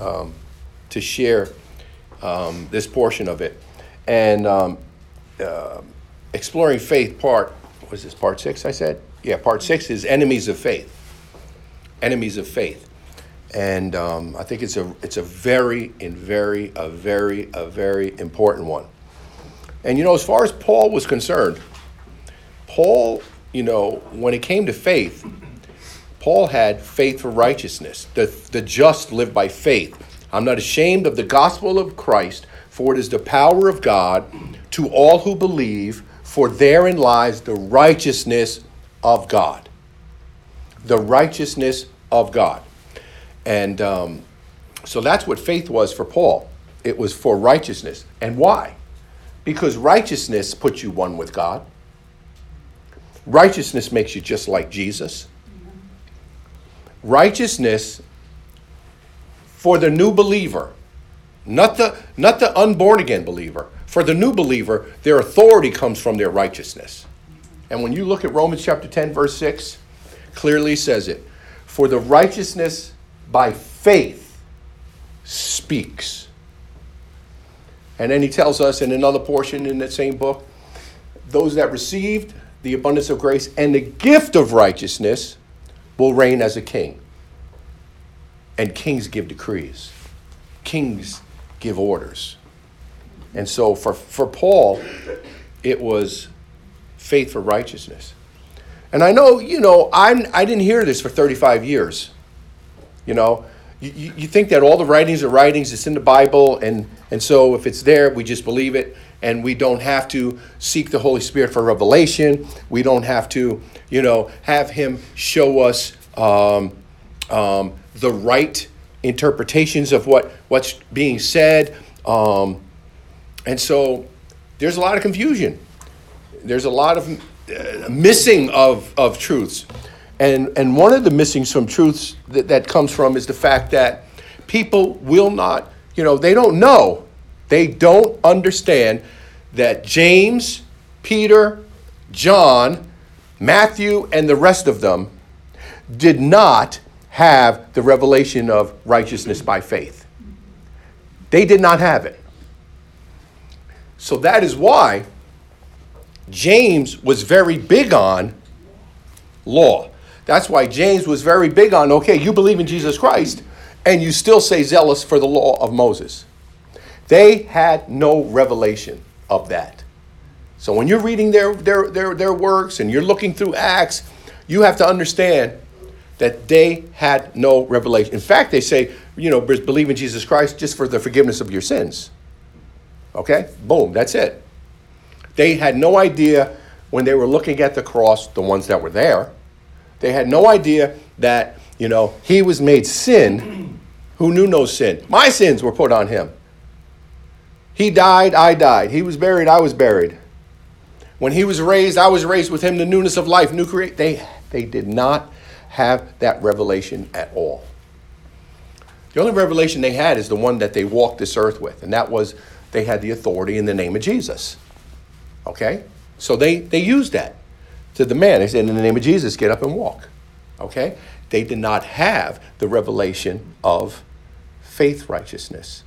um, to share um, this portion of it. And um, uh, exploring faith part was this part six? I said, yeah. Part six is enemies of faith. Enemies of faith, and um, I think it's a it's a very and very a very a very important one. And you know, as far as Paul was concerned, Paul, you know, when it came to faith, Paul had faith for righteousness. The, the just live by faith. I'm not ashamed of the gospel of Christ, for it is the power of God to all who believe, for therein lies the righteousness of God. The righteousness of God. And um, so that's what faith was for Paul. It was for righteousness. And why? Because righteousness puts you one with God. Righteousness makes you just like Jesus. Righteousness for the new believer, not the, not the unborn again believer. For the new believer, their authority comes from their righteousness. And when you look at Romans chapter 10, verse 6, clearly says it. For the righteousness by faith speaks. And then he tells us in another portion in that same book those that received the abundance of grace and the gift of righteousness will reign as a king. And kings give decrees, kings give orders. And so for, for Paul, it was faith for righteousness. And I know, you know, I'm, I didn't hear this for 35 years. You know, you, you think that all the writings are writings, it's in the Bible, and, and so if it's there, we just believe it, and we don't have to seek the Holy Spirit for revelation. We don't have to, you know, have Him show us um, um, the right interpretations of what, what's being said. Um, and so there's a lot of confusion. There's a lot of uh, missing of, of truths. And, and one of the missings from truths that, that comes from is the fact that people will not, you know, they don't know, they don't understand that James, Peter, John, Matthew, and the rest of them did not have the revelation of righteousness by faith. They did not have it. So that is why James was very big on law. That's why James was very big on okay, you believe in Jesus Christ, and you still say zealous for the law of Moses. They had no revelation of that. So when you're reading their, their, their, their works and you're looking through Acts, you have to understand that they had no revelation. In fact, they say, you know, believe in Jesus Christ just for the forgiveness of your sins. Okay? Boom, that's it. They had no idea when they were looking at the cross, the ones that were there, they had no idea that, you know, he was made sin who knew no sin. My sins were put on him. He died, I died. He was buried, I was buried. When he was raised, I was raised with him, the newness of life, new create. They, they did not have that revelation at all. The only revelation they had is the one that they walked this earth with, and that was they had the authority in the name of Jesus. Okay? So they, they used that to the man. They said, In the name of Jesus, get up and walk. Okay? They did not have the revelation of faith righteousness.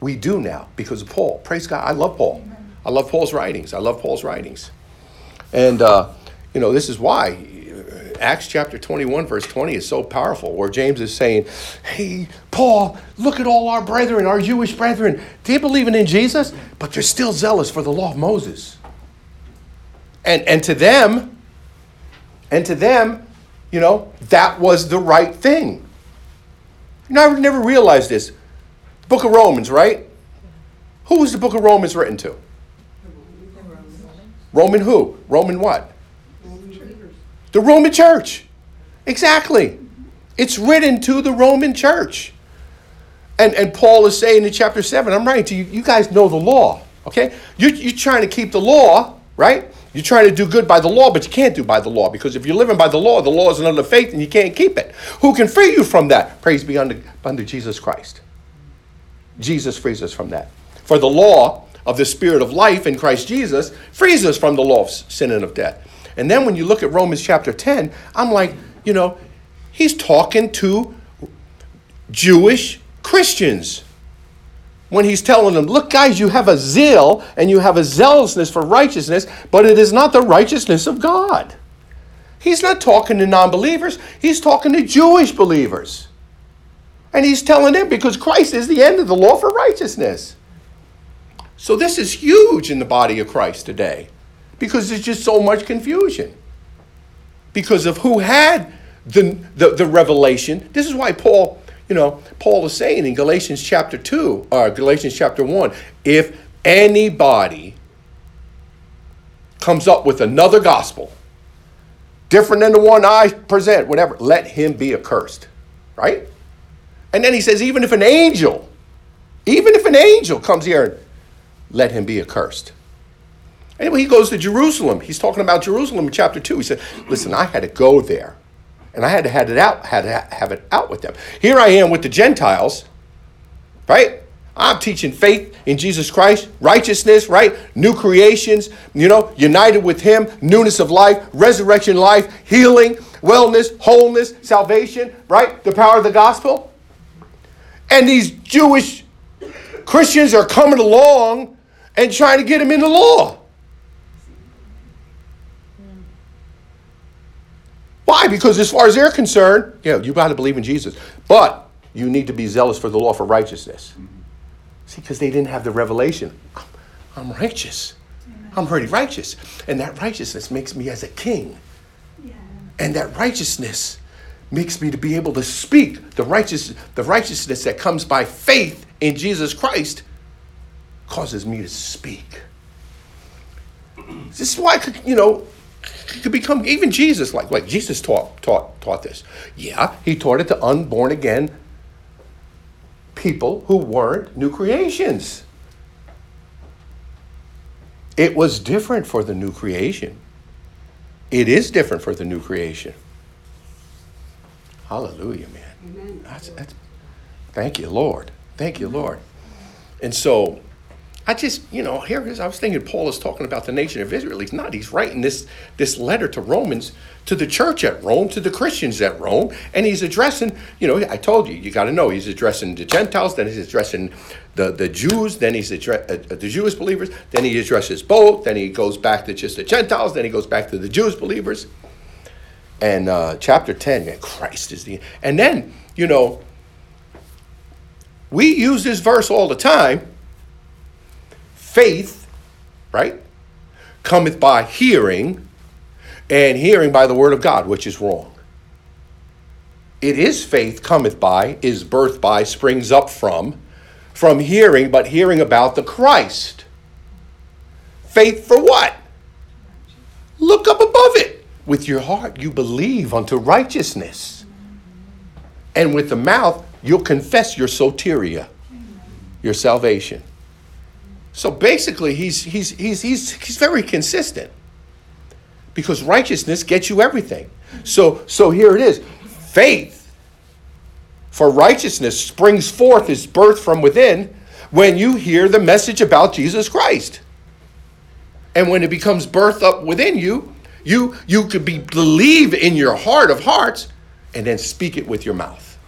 We do now because of Paul. Praise God. I love Paul. I love Paul's writings. I love Paul's writings. And, uh, you know, this is why Acts chapter 21, verse 20 is so powerful, where James is saying, Hey, Paul, look at all our brethren, our Jewish brethren. They're believing in Jesus, but they're still zealous for the law of Moses. And, and to them, and to them, you know, that was the right thing. Know, I never realized this. Book of Romans, right? Who was the book of Romans written to? Roman who? Roman what? The Roman church. Exactly. It's written to the Roman church. And, and Paul is saying in chapter 7, I'm writing to you, you guys know the law, okay? You're, you're trying to keep the law, right? You're trying to do good by the law, but you can't do by the law because if you're living by the law, the law is another faith and you can't keep it. Who can free you from that? Praise be unto, unto Jesus Christ. Jesus frees us from that. For the law of the Spirit of life in Christ Jesus frees us from the law of sin and of death. And then when you look at Romans chapter 10, I'm like, you know, he's talking to Jewish Christians when he's telling them, Look, guys, you have a zeal and you have a zealousness for righteousness, but it is not the righteousness of God. He's not talking to non believers, he's talking to Jewish believers. And he's telling them because Christ is the end of the law for righteousness. So this is huge in the body of Christ today because there's just so much confusion. Because of who had the, the, the revelation. This is why Paul you know, Paul is saying in Galatians chapter 2, or Galatians chapter 1, if anybody comes up with another gospel, different than the one I present, whatever, let him be accursed. Right? And then he says, even if an angel, even if an angel comes here let him be accursed. Anyway, he goes to Jerusalem. He's talking about Jerusalem in chapter 2. He said, Listen, I had to go there and I had to have it out, had to have it out with them. Here I am with the Gentiles, right? I'm teaching faith in Jesus Christ, righteousness, right? New creations, you know, united with Him, newness of life, resurrection life, healing, wellness, wholeness, salvation, right? The power of the gospel. And these Jewish Christians are coming along and trying to get him in the law. Why? Because as far as they're concerned, yeah, you got to believe in Jesus, but you need to be zealous for the law for righteousness. See, because they didn't have the revelation. I'm righteous. I'm already righteous, and that righteousness makes me as a king. Yeah. And that righteousness makes me to be able to speak the righteous the righteousness that comes by faith in Jesus Christ causes me to speak. This is why you know could become even Jesus like like Jesus taught taught taught this. Yeah, he taught it to unborn again people who weren't new creations. It was different for the new creation. It is different for the new creation. Hallelujah, man. Amen. That's, that's, thank you, Lord. Thank you, Lord. And so I just, you know, here is, I was thinking Paul is talking about the nation of Israel. He's not. He's writing this, this letter to Romans, to the church at Rome, to the Christians at Rome, and he's addressing, you know, I told you, you got to know, he's addressing the Gentiles, then he's addressing the, the Jews, then he's addressing uh, the Jewish believers, then he addresses both, then he goes back to just the Gentiles, then he goes back to the Jewish believers. And uh, chapter 10, man, Christ is the, and then, you know, we use this verse all the time faith, right, cometh by hearing, and hearing by the word of God, which is wrong. It is faith cometh by, is birthed by, springs up from, from hearing, but hearing about the Christ. Faith for what? Look up above it. With your heart you believe unto righteousness. And with the mouth you'll confess your soteria, your salvation. So basically, he's, he's, he's, he's, he's very consistent because righteousness gets you everything. So, so here it is faith for righteousness springs forth, is birth from within when you hear the message about Jesus Christ. And when it becomes birth up within you, you, you could be, believe in your heart of hearts and then speak it with your mouth.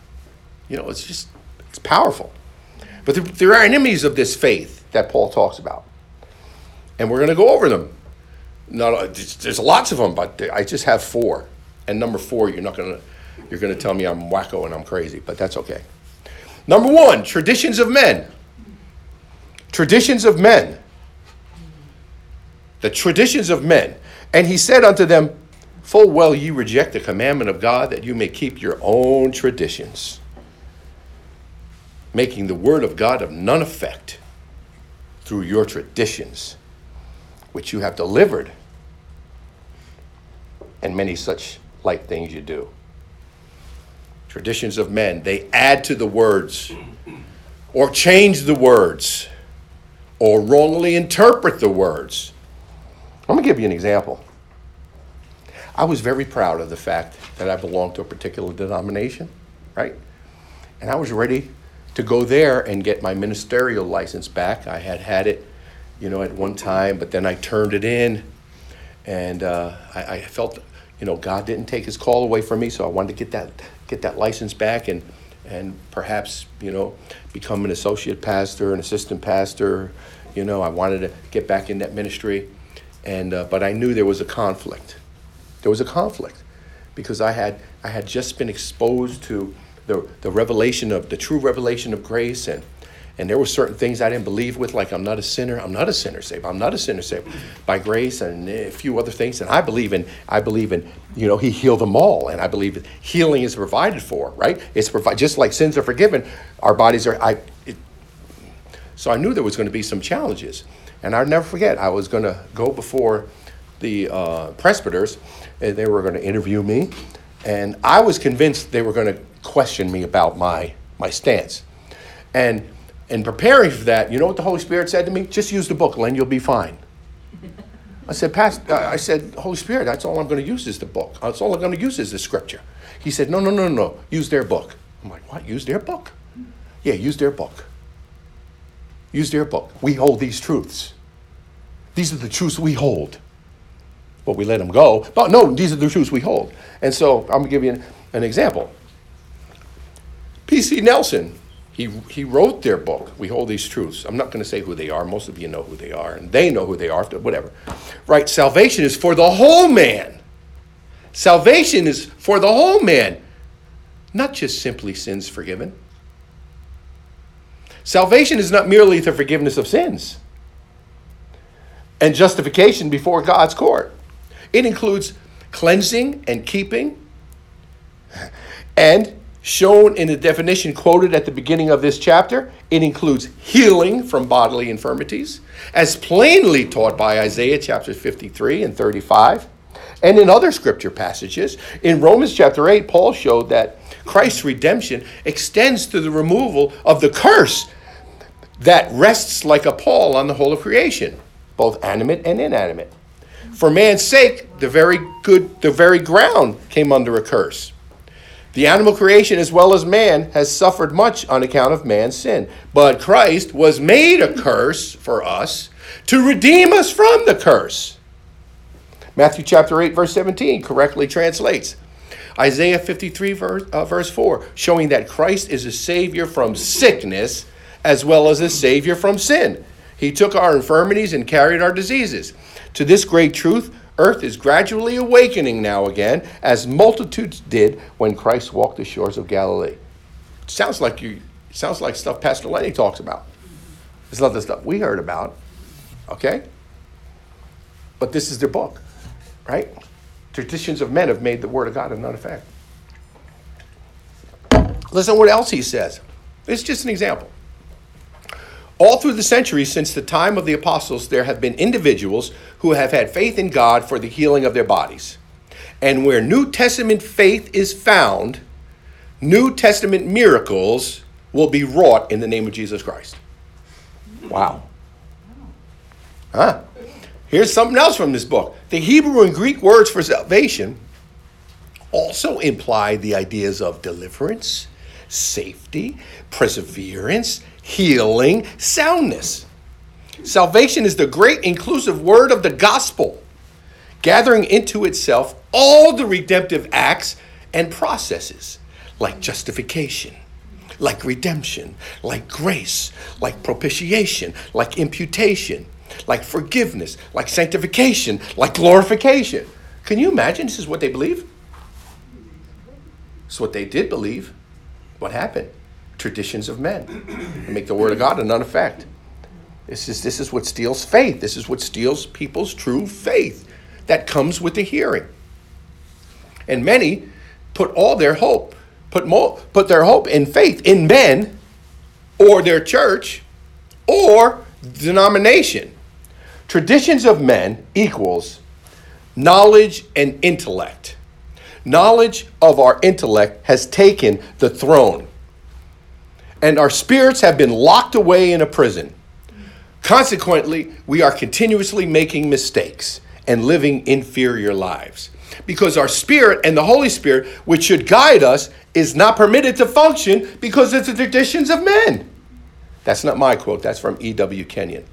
You know, it's just, it's powerful. But there, there are enemies of this faith that Paul talks about. And we're going to go over them. No, there's lots of them, but I just have four. And number four, you're not going to you're going to tell me I'm wacko and I'm crazy, but that's okay. Number one, traditions of men. Traditions of men. The traditions of men. And he said unto them, Full well ye reject the commandment of God that you may keep your own traditions, making the word of God of none effect through your traditions, which you have delivered, and many such like things you do. Traditions of men, they add to the words, or change the words, or wrongly interpret the words. Let me give you an example. I was very proud of the fact that I belonged to a particular denomination, right? And I was ready to go there and get my ministerial license back. I had had it, you know, at one time, but then I turned it in, and uh, I, I, felt, you know, God didn't take His call away from me, so I wanted to get that get that license back and and perhaps, you know, become an associate pastor, an assistant pastor. You know, I wanted to get back in that ministry. And, uh, but I knew there was a conflict. There was a conflict because I had, I had just been exposed to the, the revelation of the true revelation of grace and and there were certain things I didn't believe with, like I'm not a sinner. I'm not a sinner saved. I'm not a sinner saved by grace, and a few other things. And I believe in, I believe in, you know, He healed them all, and I believe that healing is provided for. Right? It's provided just like sins are forgiven. Our bodies are. I. It, so I knew there was going to be some challenges, and I'll never forget. I was going to go before the uh, presbyters, and they were going to interview me, and I was convinced they were going to question me about my my stance, and in preparing for that, you know what the Holy Spirit said to me? Just use the book, Len, you'll be fine. I said, Pastor, I said, Holy Spirit, that's all I'm going to use is the book. That's all I'm going to use is the scripture. He said, No, no, no, no, use their book. I'm like, What? Use their book? Yeah, use their book. Use their book. We hold these truths. These are the truths we hold. But we let them go. But no, these are the truths we hold. And so I'm going to give you an, an example. P.C. Nelson he, he wrote their book, We Hold These Truths. I'm not going to say who they are. Most of you know who they are, and they know who they are, whatever. Right? Salvation is for the whole man. Salvation is for the whole man, not just simply sins forgiven. Salvation is not merely the forgiveness of sins and justification before God's court, it includes cleansing and keeping and shown in the definition quoted at the beginning of this chapter, it includes healing from bodily infirmities, as plainly taught by Isaiah chapters 53 and 35. And in other scripture passages, in Romans chapter 8, Paul showed that Christ's redemption extends to the removal of the curse that rests like a pall on the whole of creation, both animate and inanimate. For man's sake, the very good, the very ground came under a curse. The animal creation, as well as man, has suffered much on account of man's sin. But Christ was made a curse for us to redeem us from the curse. Matthew chapter 8, verse 17 correctly translates Isaiah 53, verse, uh, verse 4, showing that Christ is a Savior from sickness as well as a Savior from sin. He took our infirmities and carried our diseases. To this great truth, Earth is gradually awakening now again, as multitudes did when Christ walked the shores of Galilee. Sounds like you sounds like stuff Pastor Lenny talks about. It's not the stuff we heard about. Okay? But this is their book, right? Traditions of men have made the word of God of none effect. Listen to what else he says. It's just an example. All through the centuries since the time of the apostles, there have been individuals who have had faith in God for the healing of their bodies. And where New Testament faith is found, New Testament miracles will be wrought in the name of Jesus Christ. Wow. Huh? Here's something else from this book. The Hebrew and Greek words for salvation also imply the ideas of deliverance, safety, perseverance, healing, soundness. Salvation is the great inclusive word of the gospel, gathering into itself all the redemptive acts and processes, like justification, like redemption, like grace, like propitiation, like imputation, like forgiveness, like sanctification, like glorification. Can you imagine this is what they believe? It's what they did believe. What happened? Traditions of men and make the word of God of none effect. This is, this is what steals faith. This is what steals people's true faith that comes with the hearing. And many put all their hope, put, more, put their hope in faith in men or their church or denomination. Traditions of men equals knowledge and intellect. Knowledge of our intellect has taken the throne and our spirits have been locked away in a prison. Consequently, we are continuously making mistakes and living inferior lives because our spirit and the Holy Spirit, which should guide us, is not permitted to function because it's the traditions of men. That's not my quote, that's from E.W. Kenyon.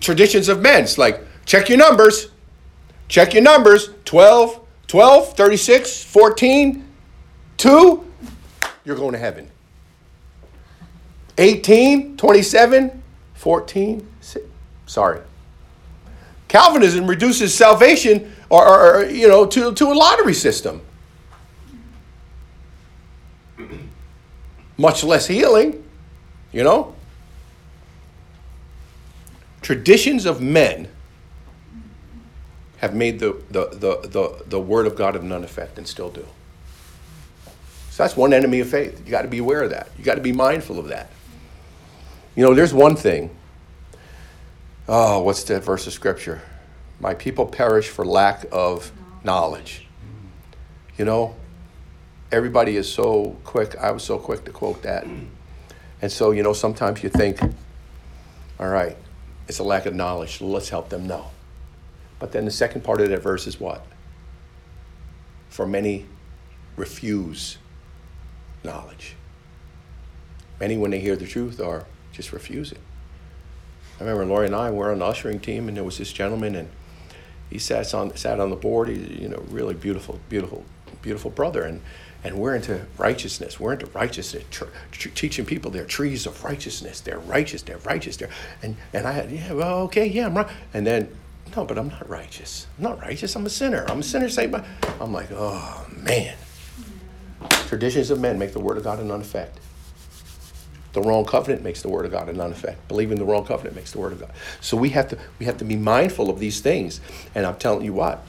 Traditions of men. It's like, check your numbers. Check your numbers 12, 12, 36, 14, Two, you're going to heaven. 18, 27, 14, sorry. Calvinism reduces salvation or, or, you know, to, to a lottery system. Much less healing, you know. Traditions of men have made the, the, the, the, the word of God of none effect and still do. So that's one enemy of faith. You got to be aware of that. You got to be mindful of that. You know, there's one thing. Oh, what's that verse of scripture? My people perish for lack of knowledge. You know, everybody is so quick. I was so quick to quote that. And so, you know, sometimes you think, all right, it's a lack of knowledge. let's help them know. But then the second part of that verse is what? For many refuse knowledge. Many, when they hear the truth, are just refuse it. I remember Lori and I were on the ushering team, and there was this gentleman, and he sat on sat on the board. He's you know really beautiful, beautiful, beautiful brother, and and we're into righteousness. We're into righteousness, tr- tr- teaching people they're trees of righteousness. They're righteous. They're righteous. They're and and I had yeah well okay yeah I'm right. And then no, but I'm not righteous. I'm not righteous. I'm a sinner. I'm a sinner saved by. I'm like oh man. Traditions of men make the word of God of none effect. The wrong covenant makes the word of God of none effect. Believing the wrong covenant makes the word of God. So we have to we have to be mindful of these things. And I'm telling you what,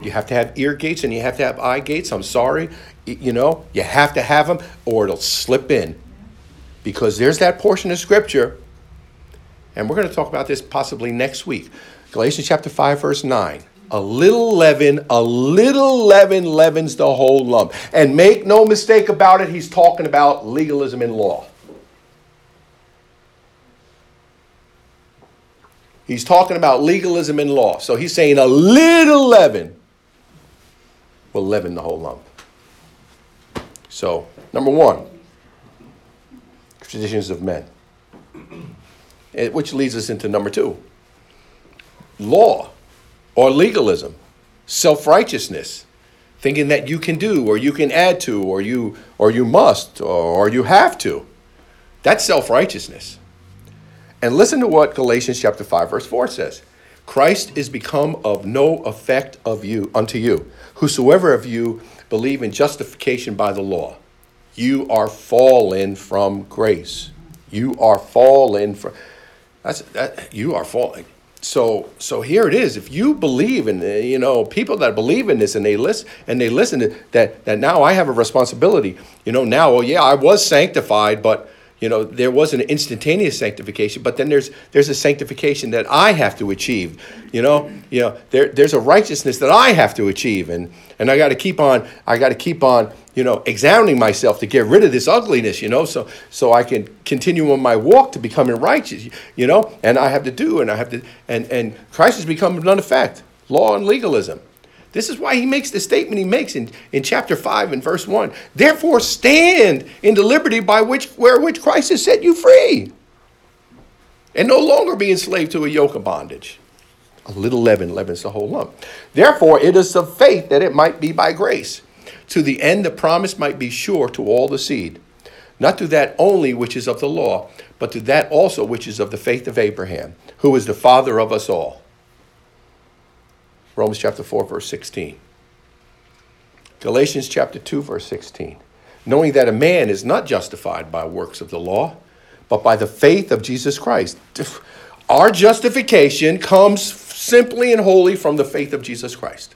you have to have ear gates and you have to have eye gates. I'm sorry, you know, you have to have them or it'll slip in. Because there's that portion of scripture, and we're going to talk about this possibly next week. Galatians chapter 5, verse 9. A little leaven, a little leaven leavens the whole lump. And make no mistake about it, he's talking about legalism in law. He's talking about legalism in law. So he's saying a little leaven will leaven the whole lump. So, number one, traditions of men. Which leads us into number two law or legalism, self righteousness, thinking that you can do or you can add to or you, or you must or you have to. That's self righteousness. And listen to what Galatians chapter 5 verse 4 says. Christ is become of no effect of you unto you. Whosoever of you believe in justification by the law, you are fallen from grace. You are fallen from that's that you are falling. So so here it is. If you believe in you know people that believe in this and they listen and they listen to that that now I have a responsibility. You know now well yeah I was sanctified but you know there was an instantaneous sanctification but then there's there's a sanctification that i have to achieve you know? You know there, there's a righteousness that i have to achieve and and i got to keep on i got to keep on you know examining myself to get rid of this ugliness you know? So so i can continue on my walk to becoming righteous you know? And i have to do and i have to and and christ has become none effect law and legalism this is why he makes the statement he makes in, in chapter 5 and verse 1. Therefore, stand in the liberty by which where which Christ has set you free. And no longer be enslaved to a yoke of bondage. A little leaven leavens the whole lump. Therefore, it is of faith that it might be by grace, to the end the promise might be sure to all the seed, not to that only which is of the law, but to that also which is of the faith of Abraham, who is the father of us all. Romans chapter 4, verse 16. Galatians chapter 2, verse 16. Knowing that a man is not justified by works of the law, but by the faith of Jesus Christ. Our justification comes simply and wholly from the faith of Jesus Christ.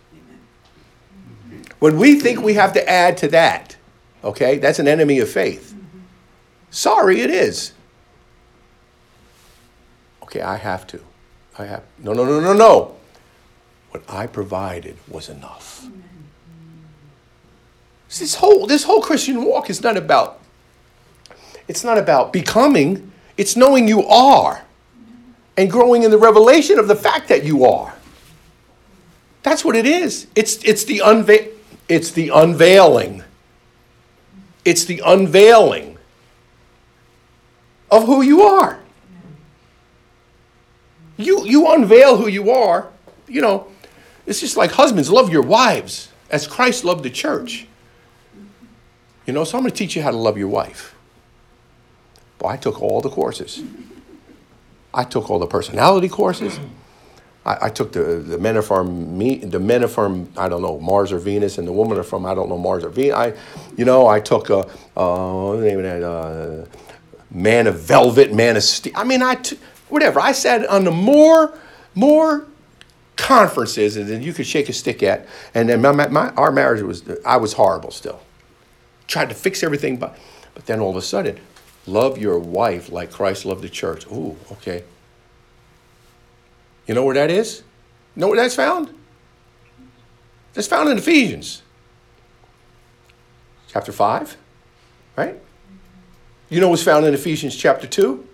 When we think we have to add to that, okay, that's an enemy of faith. Sorry, it is. Okay, I have to. I have. No, no, no, no, no. What I provided was enough. This whole, this whole Christian walk is not about, it's not about becoming, it's knowing you are and growing in the revelation of the fact that you are. That's what it is. It's, it's, the, unva- it's the unveiling. It's the unveiling of who you are. You, you unveil who you are, you know, it's just like husbands, love your wives as Christ loved the church. You know, so I'm going to teach you how to love your wife. Well, I took all the courses. I took all the personality courses. I, I took the, the men are from me, the men are from, I don't know, Mars or Venus, and the women are from, I don't know, Mars or Venus. I, you know, I took, a uh, name of that? Uh, man of velvet, man of steel. I mean, I, t- whatever. I sat on the more, more conferences and then you could shake a stick at. And then my, my, our marriage was, I was horrible still. Tried to fix everything, but, but then all of a sudden, love your wife like Christ loved the church. Ooh, okay. You know where that is? You know where that's found? That's found in Ephesians chapter 5, right? You know what's found in Ephesians chapter 2?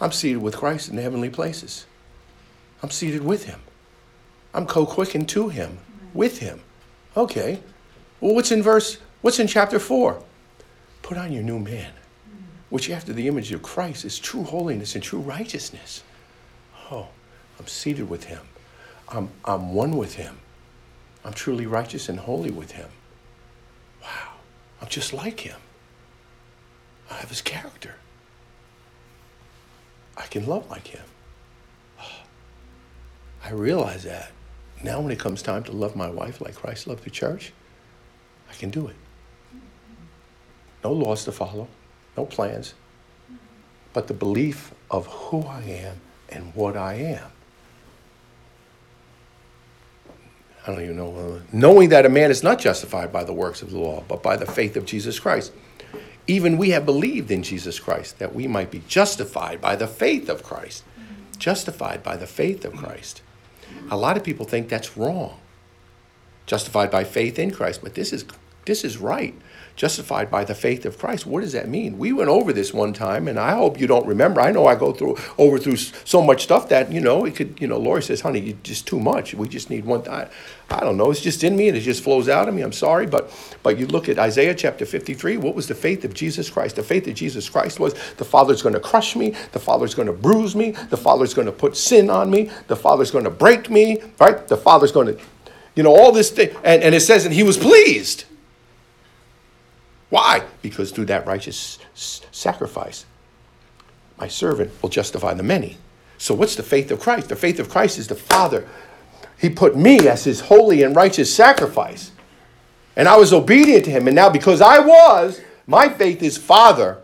I'm seated with Christ in the heavenly places. I'm seated with him. I'm co-quickened to him, with him. Okay. Well, what's in verse, what's in chapter 4? Put on your new man, which after the image of Christ is true holiness and true righteousness. Oh, I'm seated with him. I'm, I'm one with him. I'm truly righteous and holy with him. Wow. I'm just like him. I have his character. I can love like him. Oh, I realize that. Now, when it comes time to love my wife like Christ loved the church, I can do it. No laws to follow, no plans, but the belief of who I am and what I am. I don't even know. Knowing that a man is not justified by the works of the law, but by the faith of Jesus Christ. Even we have believed in Jesus Christ that we might be justified by the faith of Christ. Justified by the faith of Christ. A lot of people think that's wrong. Justified by faith in Christ, but this is this is right justified by the faith of Christ. What does that mean? We went over this one time, and I hope you don't remember. I know I go through over through so much stuff that you know it could. You know, Lori says, "Honey, you just too much. We just need one." I, I don't know. It's just in me, and it just flows out of me. I'm sorry, but but you look at Isaiah chapter 53. What was the faith of Jesus Christ? The faith of Jesus Christ was the Father's going to crush me. The Father's going to bruise me. The Father's going to put sin on me. The Father's going to break me. Right? The Father's going to, you know, all this thing. And, and it says, and He was pleased. Why? Because through that righteous sacrifice, my servant will justify the many. So, what's the faith of Christ? The faith of Christ is the Father. He put me as his holy and righteous sacrifice. And I was obedient to him. And now, because I was, my faith is Father,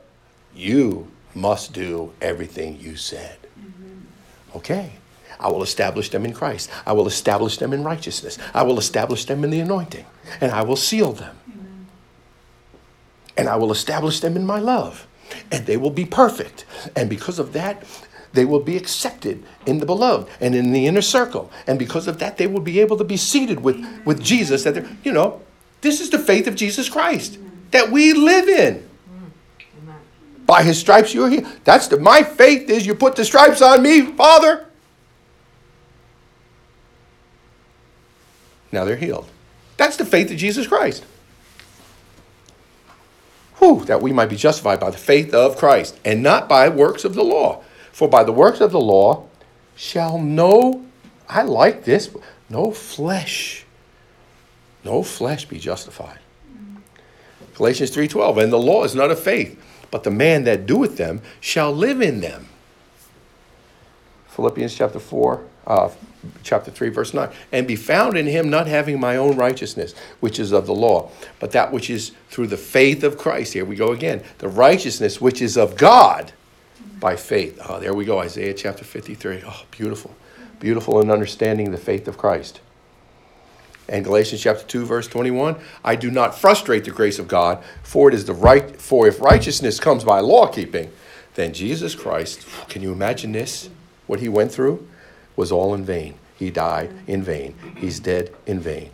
you must do everything you said. Mm-hmm. Okay. I will establish them in Christ. I will establish them in righteousness. I will establish them in the anointing. And I will seal them and I will establish them in my love, and they will be perfect. And because of that, they will be accepted in the beloved and in the inner circle. And because of that, they will be able to be seated with, with Jesus. That you know, this is the faith of Jesus Christ that we live in. By his stripes you're healed. That's the my faith is you put the stripes on me, Father. Now they're healed. That's the faith of Jesus Christ. That we might be justified by the faith of Christ, and not by works of the law. For by the works of the law shall no, I like this, no flesh, no flesh be justified. Galatians 3:12, and the law is not of faith, but the man that doeth them shall live in them. Philippians chapter 4, uh, chapter 3, verse 9, and be found in him not having my own righteousness, which is of the law, but that which is through the faith of Christ. Here we go again. The righteousness which is of God by faith. Oh, there we go, Isaiah chapter 53. Oh, beautiful. Beautiful in understanding the faith of Christ. And Galatians chapter 2, verse 21, I do not frustrate the grace of God, for it is the right, for if righteousness comes by law keeping, then Jesus Christ, can you imagine this? What he went through? Was all in vain. He died in vain. He's dead in vain.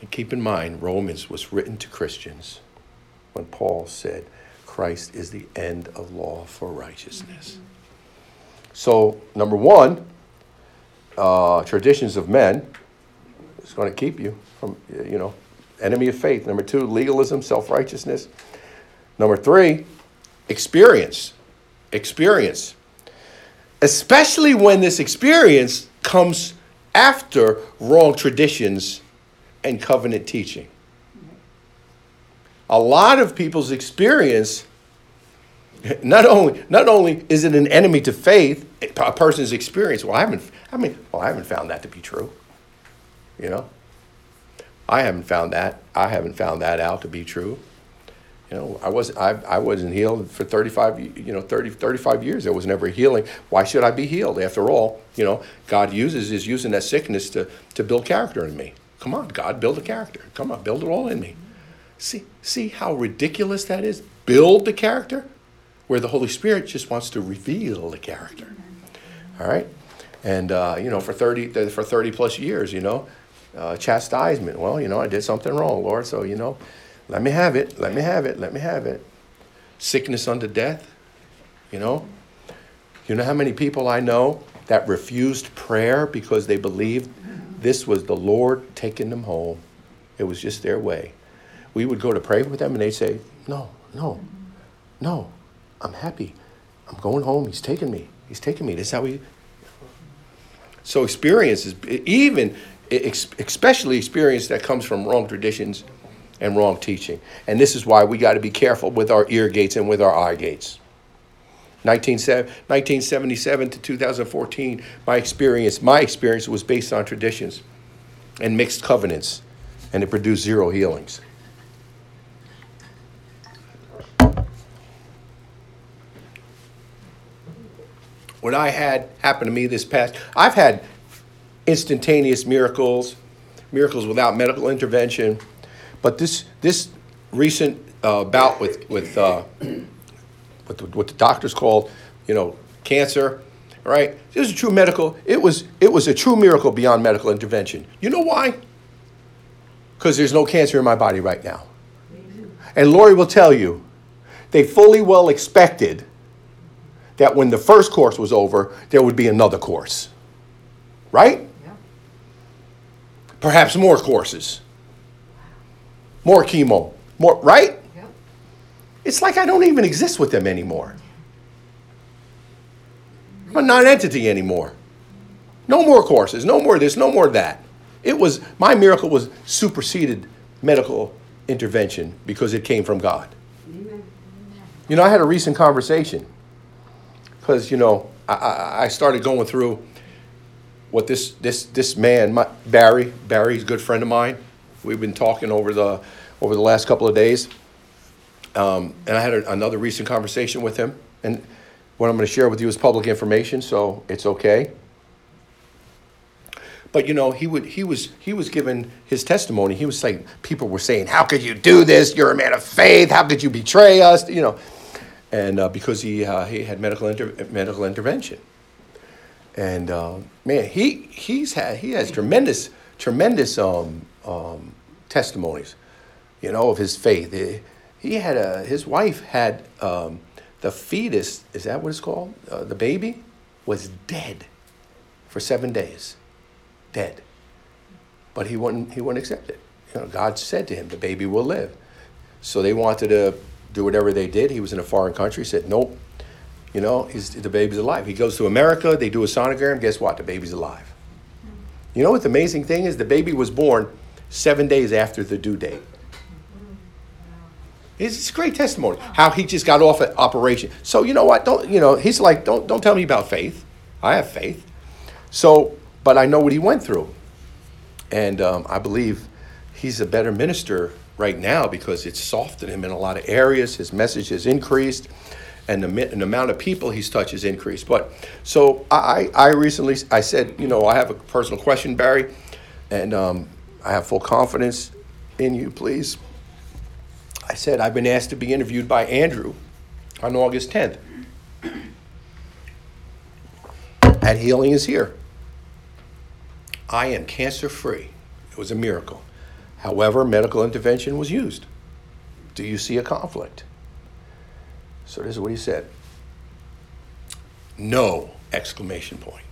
And keep in mind, Romans was written to Christians when Paul said, Christ is the end of law for righteousness. So, number one, uh, traditions of men is going to keep you from, you know, enemy of faith. Number two, legalism, self righteousness. Number three, experience. Experience especially when this experience comes after wrong traditions and covenant teaching. a lot of people's experience not only not only is it an enemy to faith, a person's experience. Well, I haven't. I mean, well, I haven't found that to be true. You know, I haven't found that. I haven't found that out to be true. You know, I wasn't, I, I wasn't healed for 35 you know 30 35 years. There was never healing. Why should I be healed? After all, you know, God uses is using that sickness to to build character in me. Come on, God, build a character. Come on, build it all in me. See see how ridiculous that is? Build the character where the Holy Spirit just wants to reveal the character. All right? And, uh, you know, for 30, for 30 plus years, you know, uh, chastisement. Well, you know, I did something wrong, Lord, so, you know, let me have it, let me have it, let me have it. Sickness unto death, you know. You know how many people I know that refused prayer because they believed this was the Lord taking them home? It was just their way. We would go to pray with them and they'd say, No, no, no, I'm happy. I'm going home. He's taking me. He's taking me. This is how we. So experience is even, especially experience that comes from wrong traditions and wrong teaching. And this is why we got to be careful with our ear gates and with our eye gates. 1977 to 2014, my experience, my experience was based on traditions and mixed covenants, and it produced zero healings. what I had happen to me this past, I've had instantaneous miracles, miracles without medical intervention, but this this recent uh, bout with with uh, what, the, what the doctors called, you know, cancer, right? It was a true medical. It was it was a true miracle beyond medical intervention. You know why? Because there's no cancer in my body right now. And Lori will tell you, they fully well expected that when the first course was over, there would be another course. Right? Yeah. Perhaps more courses. More chemo. More, right? Yeah. It's like I don't even exist with them anymore. I'm a non entity anymore. No more courses, no more this, no more that. It was, my miracle was superseded medical intervention because it came from God. You know, I had a recent conversation because you know I, I started going through what this this this man my, Barry Barry's a good friend of mine. We've been talking over the over the last couple of days, um, and I had a, another recent conversation with him. And what I'm going to share with you is public information, so it's okay. But you know, he would he was he was given his testimony. He was saying people were saying, "How could you do this? You're a man of faith. How could you betray us?" You know and uh, because he uh, he had medical inter- medical intervention, and uh, man, he he's had he has tremendous tremendous um, um, testimonies, you know, of his faith. He, he had a his wife had um, the fetus. Is that what it's called? Uh, the baby was dead for seven days, dead. But he wouldn't he wouldn't accept it. You know, God said to him, "The baby will live." So they wanted to do whatever they did. He was in a foreign country. Said nope. You know, the baby's alive. He goes to America. They do a sonogram. Guess what? The baby's alive. You know what the amazing thing is? The baby was born seven days after the due date. It's, a great testimony how he just got off an operation. So you know what? Don't you know? He's like, don't don't tell me about faith. I have faith. So, but I know what he went through, and um, I believe he's a better minister right now because it's softened him in a lot of areas. His message has increased, and the, the amount of people he's touched has increased. But so I, I recently I said, you know, I have a personal question, Barry, and um, I have full confidence in you. Please, I said I've been asked to be interviewed by Andrew on August 10th. And healing is here. I am cancer free. It was a miracle. However, medical intervention was used. Do you see a conflict? So this is what he said. No! Exclamation point.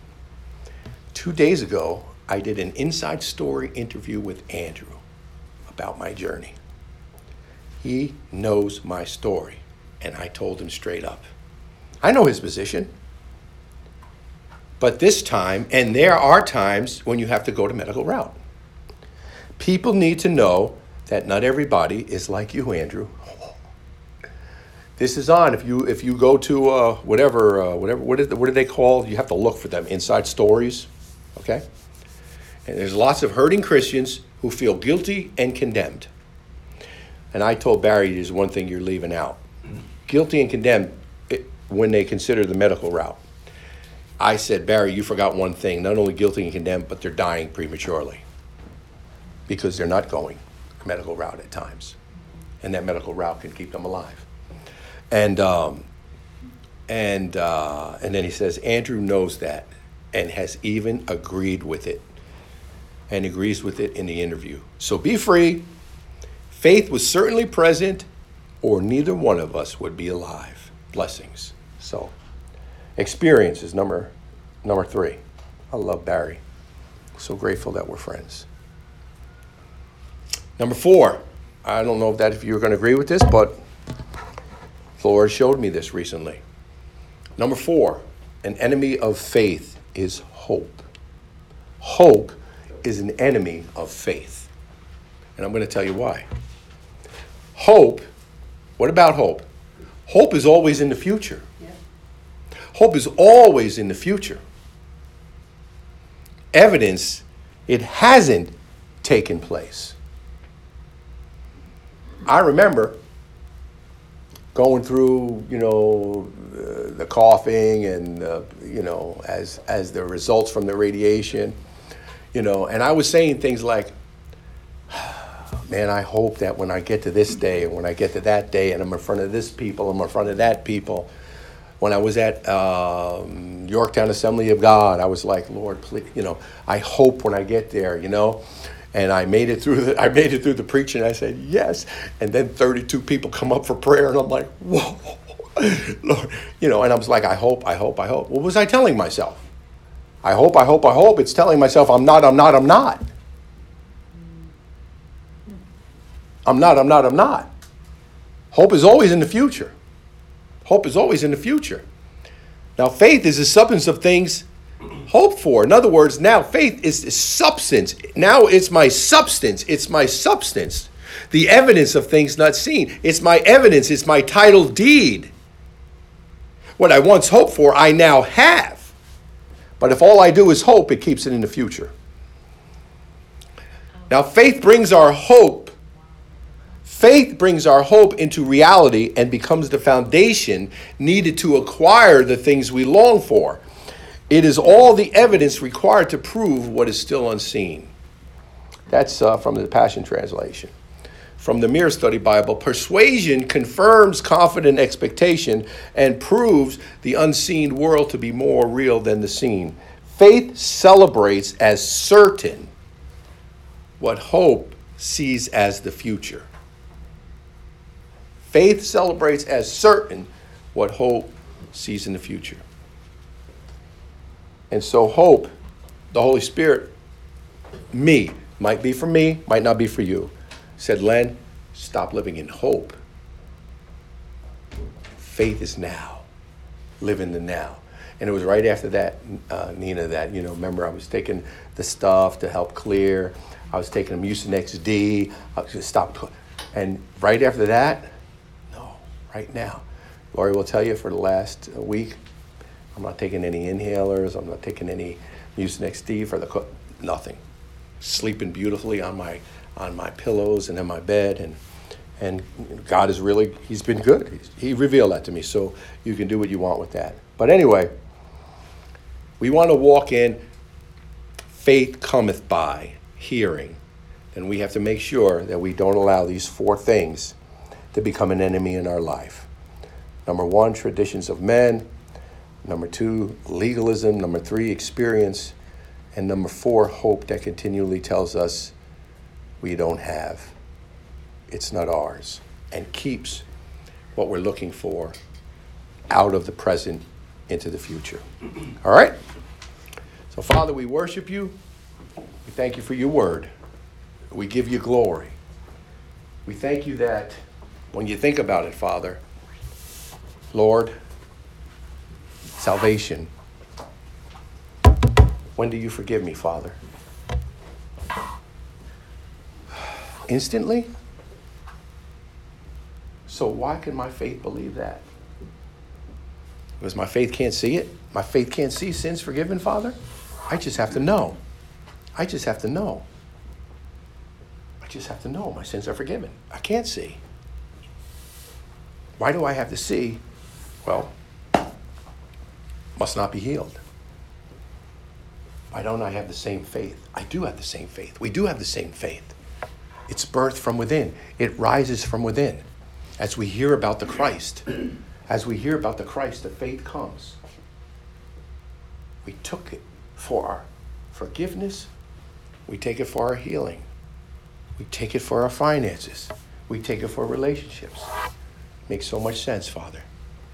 Two days ago, I did an inside story interview with Andrew about my journey. He knows my story, and I told him straight up. I know his position. But this time, and there are times when you have to go to medical route. People need to know that not everybody is like you, Andrew. This is on. If you if you go to uh, whatever uh, whatever what did what do they call? You have to look for them. Inside stories, okay. And there's lots of hurting Christians who feel guilty and condemned. And I told Barry, there's one thing you're leaving out: guilty and condemned when they consider the medical route. I said, Barry, you forgot one thing. Not only guilty and condemned, but they're dying prematurely because they're not going a medical route at times. And that medical route can keep them alive. And, um, and, uh, and then he says, Andrew knows that and has even agreed with it and agrees with it in the interview. So be free. Faith was certainly present, or neither one of us would be alive. Blessings. So, experience is number, number three. I love Barry. So grateful that we're friends. Number four, I don't know if that if you're going to agree with this, but the showed me this recently. Number four, an enemy of faith is hope. Hope is an enemy of faith. And I'm going to tell you why. Hope, what about hope? Hope is always in the future. Yeah. Hope is always in the future. Evidence, it hasn't taken place. I remember going through, you know, the, the coughing and, uh, you know, as, as the results from the radiation, you know, and I was saying things like, man, I hope that when I get to this day and when I get to that day and I'm in front of this people, I'm in front of that people. When I was at um, Yorktown Assembly of God, I was like, Lord, please, you know, I hope when I get there, you know and I made it through the I made it through the preaching. I said yes, and then 32 people come up for prayer, and I'm like, whoa, Lord, you know. And I was like, I hope, I hope, I hope. What was I telling myself? I hope, I hope, I hope. It's telling myself, I'm not, I'm not, I'm not. I'm not, I'm not, I'm not. Hope is always in the future. Hope is always in the future. Now, faith is the substance of things hoped for. In other words, now faith is substance. Now it's my substance. It's my substance. The evidence of things not seen. It's my evidence. It's my title deed. What I once hoped for, I now have. But if all I do is hope, it keeps it in the future. Now, faith brings our hope. Faith brings our hope into reality and becomes the foundation needed to acquire the things we long for. It is all the evidence required to prove what is still unseen. That's uh, from the Passion Translation. From the Mirror Study Bible, persuasion confirms confident expectation and proves the unseen world to be more real than the seen. Faith celebrates as certain what hope sees as the future. Faith celebrates as certain what hope sees in the future. And so, hope, the Holy Spirit, me, might be for me, might not be for you, said, Len, stop living in hope. Faith is now. Live in the now. And it was right after that, uh, Nina, that, you know, remember I was taking the stuff to help clear. I was taking a Mucinex D. I was just stop. And right after that, no, right now. Lori will tell you for the last week, I'm not taking any inhalers. I'm not taking any Mucinex D for the. Nothing. Sleeping beautifully on my on my pillows and in my bed, and and God is really He's been good. He's, he revealed that to me, so you can do what you want with that. But anyway, we want to walk in. Faith cometh by hearing, and we have to make sure that we don't allow these four things to become an enemy in our life. Number one, traditions of men. Number two, legalism. Number three, experience. And number four, hope that continually tells us we don't have. It's not ours. And keeps what we're looking for out of the present into the future. All right? So, Father, we worship you. We thank you for your word. We give you glory. We thank you that when you think about it, Father, Lord, salvation. When do you forgive me, Father? Instantly? So why can my faith believe that? Because my faith can't see it? My faith can't see sins forgiven, Father? I just have to know. I just have to know. I just have to know my sins are forgiven. I can't see. Why do I have to see? Well, must not be healed. Why don't I have the same faith? I do have the same faith. We do have the same faith. It's birth from within, it rises from within. As we hear about the Christ, as we hear about the Christ, the faith comes. We took it for our forgiveness, we take it for our healing, we take it for our finances, we take it for relationships. Makes so much sense, Father.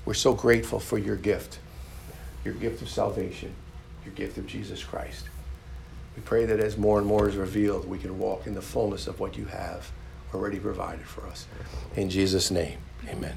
We're so grateful for your gift, your gift of salvation, your gift of Jesus Christ. We pray that as more and more is revealed, we can walk in the fullness of what you have already provided for us. In Jesus' name, amen.